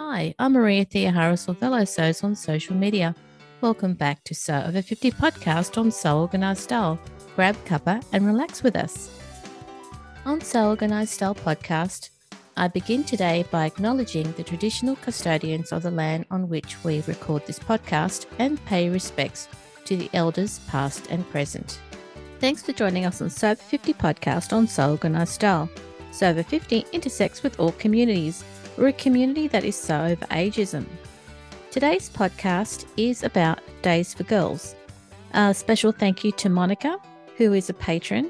Hi, I'm Maria Theoharis or Fellow on social media. Welcome back to Sew Over 50 podcast on Sew Organised Style. Grab cuppa and relax with us. On Sew Organised Style podcast, I begin today by acknowledging the traditional custodians of the land on which we record this podcast and pay respects to the elders past and present. Thanks for joining us on Sew Over 50 podcast on Sew Organised Style. Sew Over 50 intersects with all communities. We're a community that is so over ageism. Today's podcast is about Days for Girls. A special thank you to Monica, who is a patron,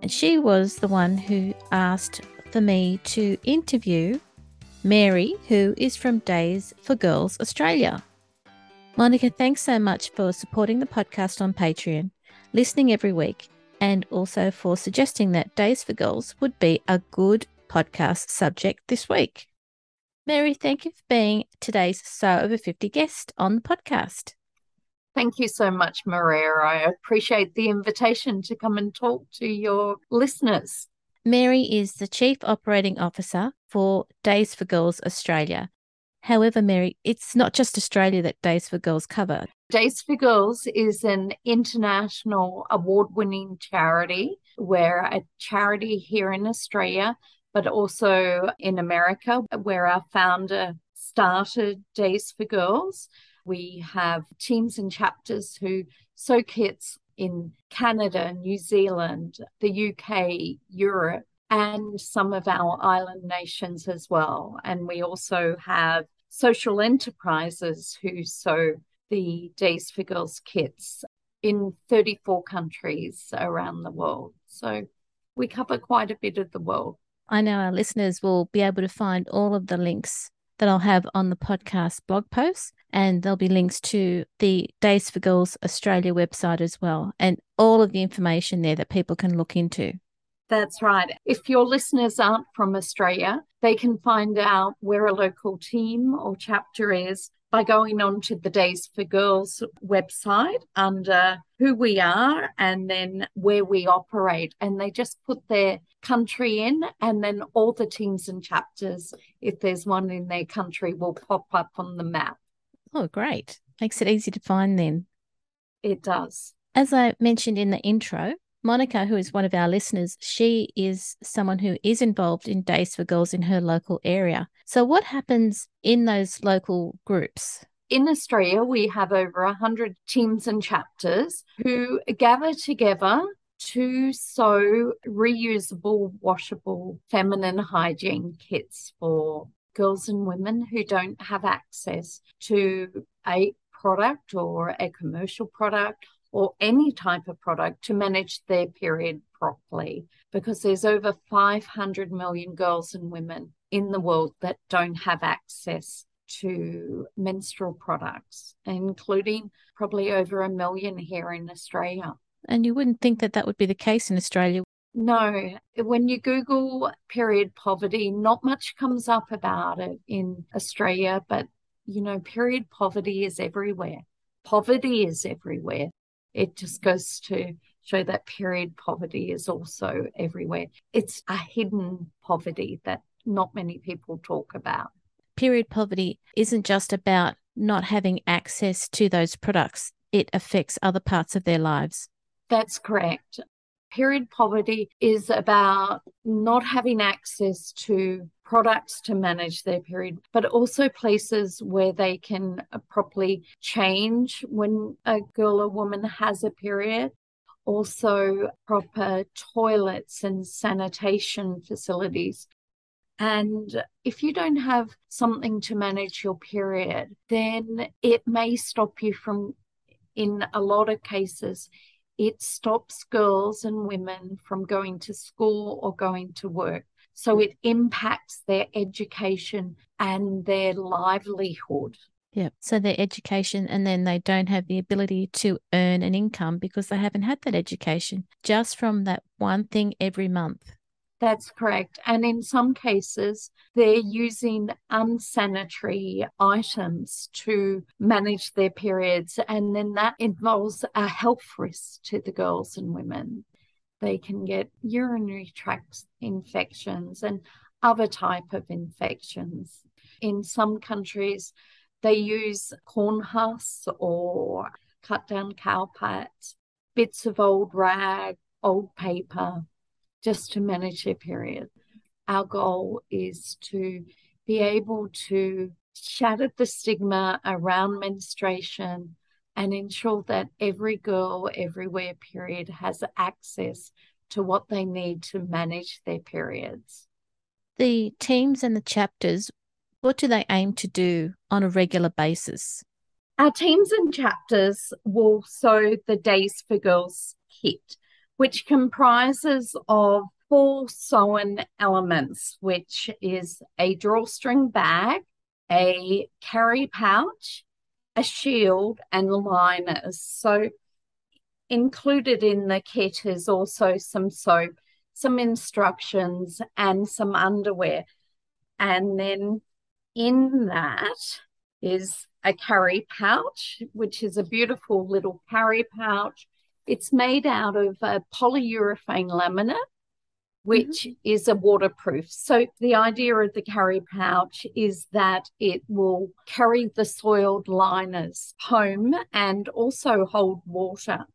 and she was the one who asked for me to interview Mary, who is from Days for Girls Australia. Monica, thanks so much for supporting the podcast on Patreon, listening every week, and also for suggesting that Days for Girls would be a good podcast subject this week. Mary, thank you for being today's Sew Over 50 guest on the podcast. Thank you so much, Maria. I appreciate the invitation to come and talk to your listeners. Mary is the Chief Operating Officer for Days for Girls Australia. However, Mary, it's not just Australia that Days for Girls cover. Days for Girls is an international award winning charity. We're a charity here in Australia, but also in America, where our founder started Days for Girls. We have teams and chapters who sew kits in Canada, New Zealand, the UK, Europe, and some of our island nations as well. And we also have social enterprises who sew the Days for Girls kits in 34 countries around the world. So we cover quite a bit of the world. I know our listeners will be able to find all of the links that I'll have on the podcast blog posts. And there'll be links to the Days for Girls Australia website as well, and all of the information there that people can look into. That's right. If your listeners aren't from Australia, they can find out where a local team or chapter is by going on to the Days for Girls website under who we are and then where we operate. And they just put their country in, and then all the teams and chapters, if there's one in their country, will pop up on the map. Oh, great. Makes it easy to find then. It does. As I mentioned in the intro, Monica, who is one of our listeners, she is someone who is involved in Days for Girls in her local area. So, what happens in those local groups? In Australia, we have over 100 teams and chapters who gather together to sew reusable, washable feminine hygiene kits for girls and women who don't have access to a product or a commercial product or any type of product to manage their period properly because there's over 500 million girls and women in the world that don't have access to menstrual products, including probably over a million here in Australia. And you wouldn't think that that would be the case in Australia. No, when you Google period poverty, not much comes up about it in Australia, but you know, period poverty is everywhere. Poverty is everywhere. It just goes to show that period poverty is also everywhere. It's a hidden poverty that not many people talk about. Period poverty isn't just about not having access to those products, it affects other parts of their lives. That's correct. Period poverty is about not having access to products to manage their period, but also places where they can properly change when a girl or woman has a period. Also, proper toilets and sanitation facilities. And if you don't have something to manage your period, then it may stop you from, in a lot of cases, it stops girls and women from going to school or going to work. So it impacts their education and their livelihood. Yeah. So their education, and then they don't have the ability to earn an income because they haven't had that education just from that one thing every month. That's correct. And in some cases, they're using unsanitary items to manage their periods. And then that involves a health risk to the girls and women. They can get urinary tract infections and other type of infections. In some countries, they use corn husks or cut down cow cowpats, bits of old rag, old paper, just to manage their period. Our goal is to be able to shatter the stigma around menstruation and ensure that every girl everywhere period has access to what they need to manage their periods. The teams and the chapters, what do they aim to do on a regular basis? Our teams and chapters will sew the Days for Girls kit, which comprises of four sewn elements, which is a drawstring bag, a carry pouch, a shield, and liners. So, included in the kit is also some soap, some instructions, and some underwear. And then in that is a carry pouch, which is a beautiful little carry pouch. It's made out of a polyurethane laminate which mm-hmm. is a waterproof. So the idea of the carry pouch is that it will carry the soiled liners home and also hold water.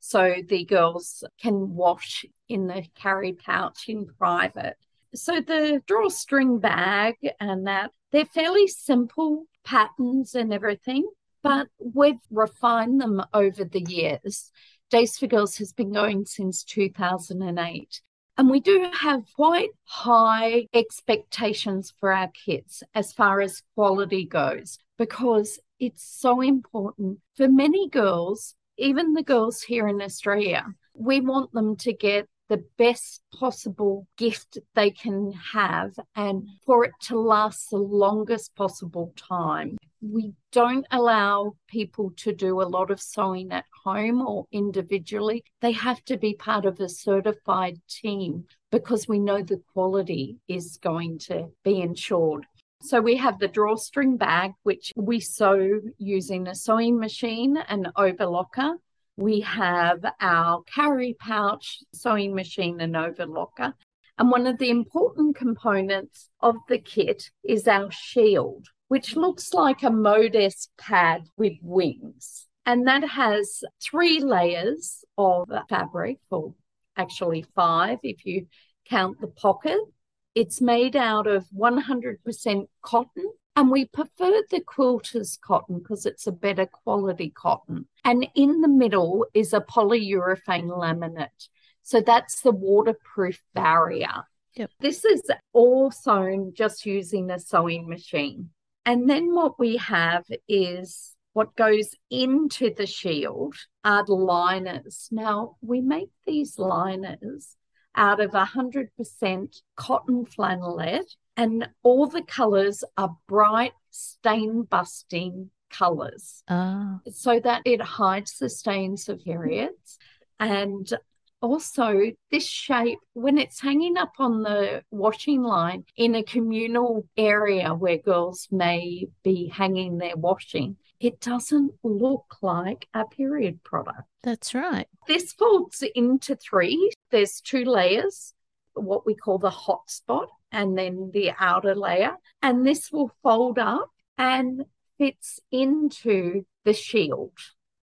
So the girls can wash in the carry pouch in private. So the drawstring bag and that they're fairly simple patterns and everything, but we've refined them over the years. Days for Girls has been going since 2008. And we do have quite high expectations for our kits as far as quality goes, because it's so important for many girls, even the girls here in Australia. We want them to get the best possible gift they can have and for it to last the longest possible time. We don't allow people to do a lot of sewing at home or individually. They have to be part of a certified team because we know the quality is going to be ensured. So we have the drawstring bag, which we sew using a sewing machine and overlocker. We have our carry pouch, sewing machine, and overlocker. And one of the important components of the kit is our shield, which looks like a Modess pad with wings. And that has three layers of fabric, or actually five if you count the pocket. It's made out of 100% cotton and we prefer the quilter's cotton because it's a better quality cotton. And in the middle is a polyurethane laminate. So that's the waterproof barrier. Yep. This is all sewn just using a sewing machine. And then what we have is what goes into the shield are the liners. Now, we make these liners out of 100% cotton flannelette and all the colors are bright, stain busting colors oh. so that it hides the stains of periods. And also, this shape, when it's hanging up on the washing line in a communal area where girls may be hanging their washing, it doesn't look like a period product. That's right. This folds into three. There's two layers, what we call the hot spot and then the outer layer. And this will fold up and fits into the shield.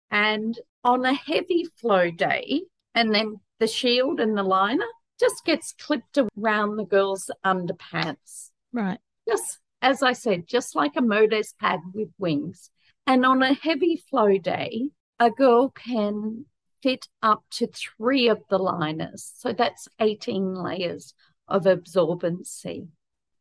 And on a heavy flow day, and then the shield and the liner just gets clipped around the girl's underpants. Right. Just as I said, just like a Modess pad with wings. And on a heavy flow day, a girl can fit up to three of the liners. So that's 18 layers of absorbency.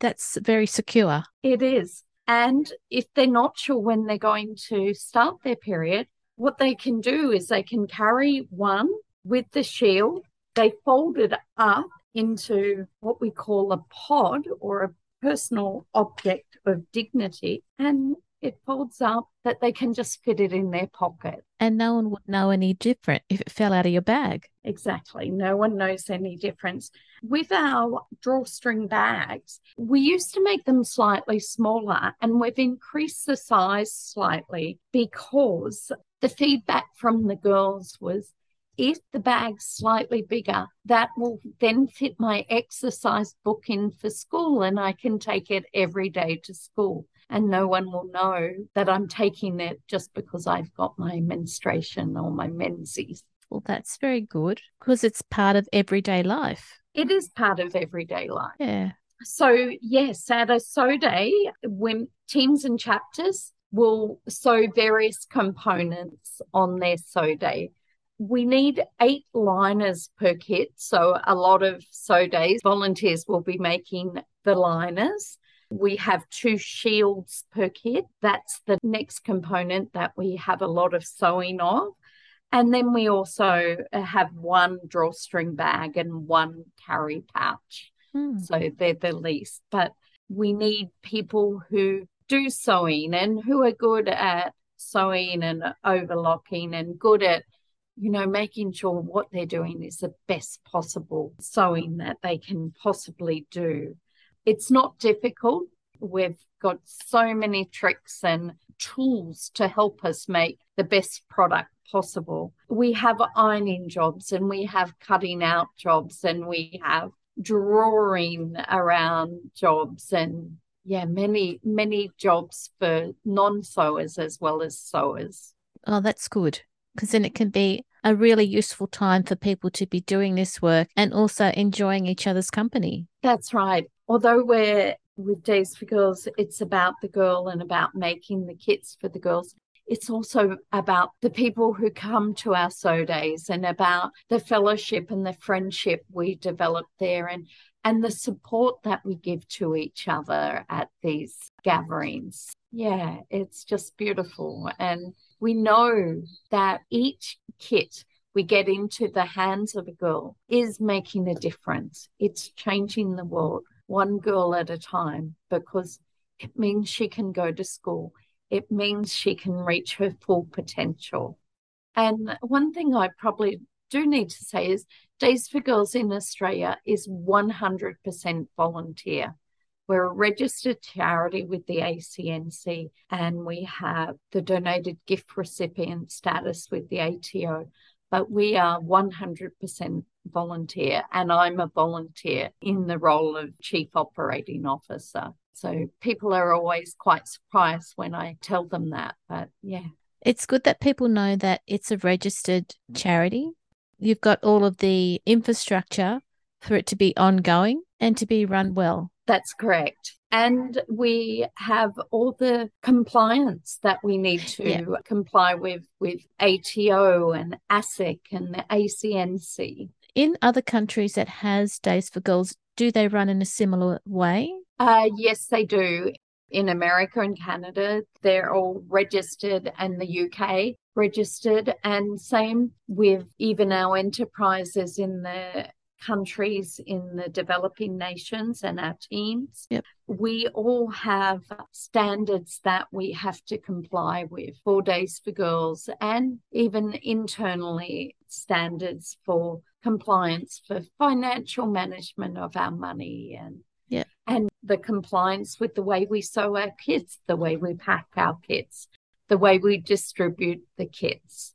That's very secure. It is. And if they're not sure when they're going to start their period, what they can do is they can carry one with the shield, they fold it up into what we call a pod or a personal object of dignity, and it folds up that they can just fit it in their pocket. And no one would know any different if it fell out of your bag. Exactly. No one knows any difference. With our drawstring bags, we used to make them slightly smaller and we've increased the size slightly because the feedback from the girls was if the bag's slightly bigger, that will then fit my exercise book in for school and I can take it every day to school. And no one will know that I'm taking it just because I've got my menstruation or my menses. Well, that's very good because it's part of everyday life. It is part of everyday life. Yeah. So, yes, at a sew day, when teams and chapters will sew various components on their sew day. We need eight liners per kit. So, a lot of sew days, volunteers will be making the liners. We have two shields per kit. That's the next component that we have a lot of sewing of. And then we also have one drawstring bag and one carry pouch. Hmm. So they're the least. But we need people who do sewing and who are good at sewing and overlocking and good at you know making sure what they're doing is the best possible sewing that they can possibly do it's not difficult we've got so many tricks and tools to help us make the best product possible we have ironing jobs and we have cutting out jobs and we have drawing around jobs and yeah, many, many jobs for non sewers as well as sewers. Oh, that's good. Because then it can be a really useful time for people to be doing this work and also enjoying each other's company. That's right. Although we're with Days for Girls, it's about the girl and about making the kits for the girls. It's also about the people who come to our sew days and about the fellowship and the friendship we develop there and and the support that we give to each other at these gatherings. Yeah, it's just beautiful. And we know that each kit we get into the hands of a girl is making a difference. It's changing the world one girl at a time because it means she can go to school. It means she can reach her full potential. And one thing I probably do need to say is Days for Girls in Australia is 100% volunteer. We're a registered charity with the ACNC and we have the donated gift recipient status with the ATO, but we are 100% volunteer and I'm a volunteer in the role of Chief Operating Officer. So people are always quite surprised when I tell them that, but yeah. It's good that people know that it's a registered charity you've got all of the infrastructure for it to be ongoing and to be run well. That's correct. And we have all the compliance that we need to yeah. comply with with ATO and ASIC and the ACNC. In other countries that has Days for Girls, do they run in a similar way? Uh, yes, they do. In America and Canada, they're all registered, and the UK registered, and same with even our enterprises in the countries in the developing nations and our teams. Yep. We all have standards that we have to comply with for Days for Girls and even internally standards for compliance for financial management of our money and yeah. and the compliance with the way we sew our kits, the way we pack our kits, the way we distribute the kits.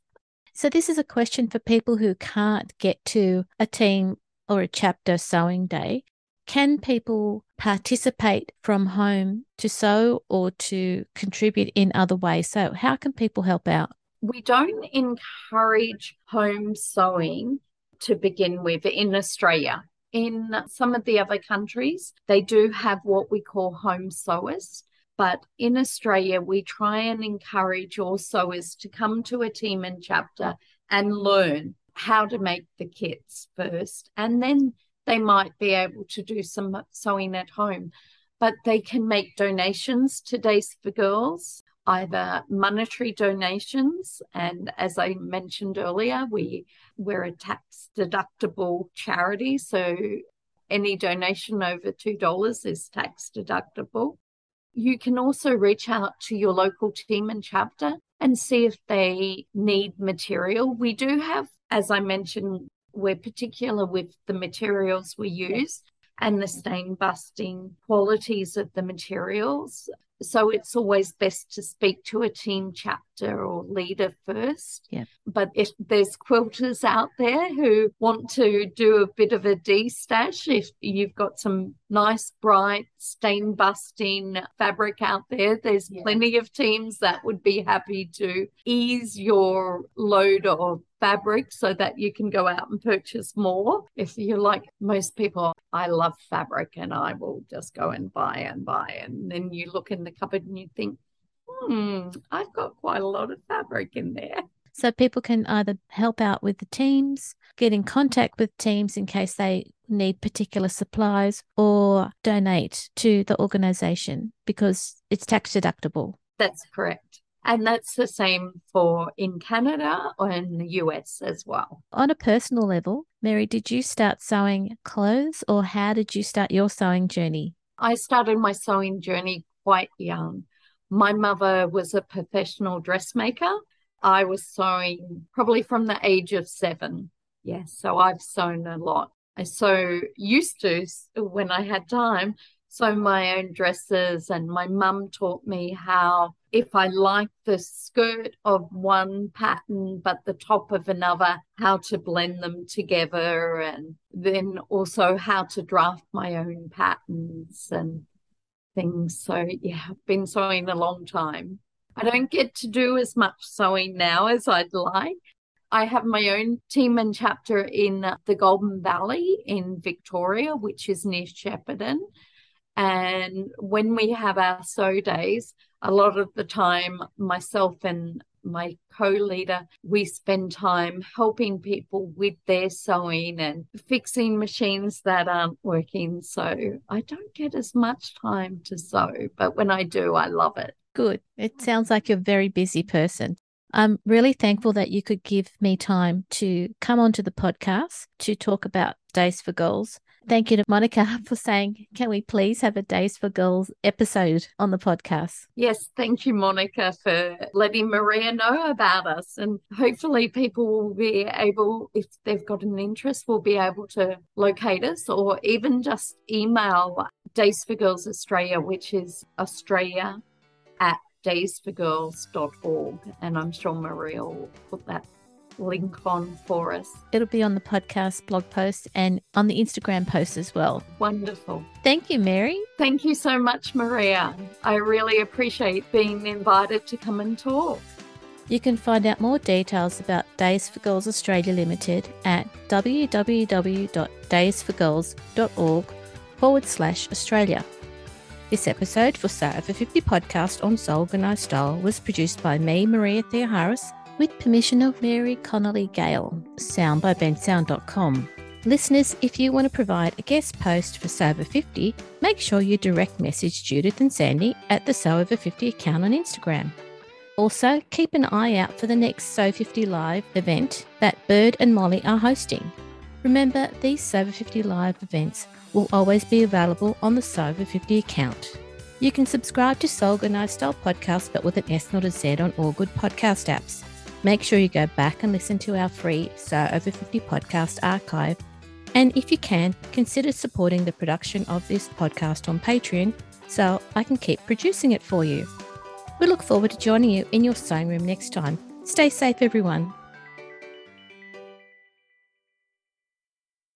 So, this is a question for people who can't get to a team or a chapter sewing day. Can people participate from home to sew or to contribute in other ways? So, how can people help out? We don't encourage home sewing to begin with in Australia. In some of the other countries, they do have what we call home sewers. But in Australia, we try and encourage all sewers to come to a team and chapter and learn how to make the kits first. And then they might be able to do some sewing at home. But they can make donations to Days for Girls, either monetary donations. And as I mentioned earlier, we, we're a tax deductible charity. So any donation over $2 is tax deductible. You can also reach out to your local team and chapter and see if they need material. We do have, as I mentioned, we're particular with the materials we use. And the stain busting qualities of the materials. So it's always best to speak to a team chapter or leader first. Yeah. But if there's quilters out there who want to do a bit of a de-stash, if you've got some nice, bright, stain busting fabric out there, there's Yeah. plenty of teams that would be happy to ease your load of fabric so that you can go out and purchase more. If you're like most people, I love fabric and I will just go and buy and buy. And then you look in the cupboard and you think, hmm, I've got quite a lot of fabric in there. So people can either help out with the teams, get in contact with teams in case they need particular supplies, or donate to the organization because it's tax deductible. That's correct. And that's the same for in Canada or in the US as well. On a personal level, Mary, did you start sewing clothes or how did you start your sewing journey? I started my sewing journey quite young. My mother was a professional dressmaker. I was sewing probably from the age of seven. Yes, so I've sewn a lot. I so used to when I had time sew my own dresses, and my mum taught me how if I like the skirt of one pattern but the top of another, how to blend them together, and then also how to draft my own patterns and things. So, yeah, I've been sewing a long time. I don't get to do as much sewing now as I'd like. I have my own team and chapter in the Goulburn Valley in Victoria, which is near Shepparton. And when we have our sew days, a lot of the time, myself and my co leader, we spend time helping people with their sewing and fixing machines that aren't working. So I don't get as much time to sew, but when I do, I love it. Good. It sounds like you're a very busy person. I'm really thankful that you could give me time to come onto the podcast to talk about Days for Girls. Thank you to Monica for saying, can we please have a Days for Girls episode on the podcast? Yes, thank you, Monica, for letting Maria know about us. And hopefully, people will be able, if they've got an interest, will be able to locate us or even just email Days for Girls Australia, which is Australia at daysforgirls.org. And I'm sure Maria will put that link on for us. It'll be on the podcast blog post and on the Instagram post as well. Wonderful. Thank you, Mary. Thank you so much, Maria. I really appreciate being invited to come and talk. You can find out more details about Days for Girls Australia Limited at www.daysforgirls.org forward slash Australia. This episode for Sew Over 50 podcast on Sew Organised Style was produced by me, Maria Theoharis, with permission of Mary Connolly Gale. Sound by bensound.com. Listeners, if you want to provide a guest post for Sew Over 50, make sure you direct message Judith and Sandy at the Sew Over 50 account on Instagram. Also, keep an eye out for the next Sew 50 Live event that Bird and Molly are hosting. Remember, these Sew Over 50 Live events will always be available on the Sew Over 50 account. You can subscribe to Organised Style Podcast, but with an S not a Z on all good podcast apps. Make sure you go back and listen to our free Sew Over 50 podcast archive. And if you can, consider supporting the production of this podcast on Patreon so I can keep producing it for you. We look forward to joining you in your sewing room next time. Stay safe, everyone.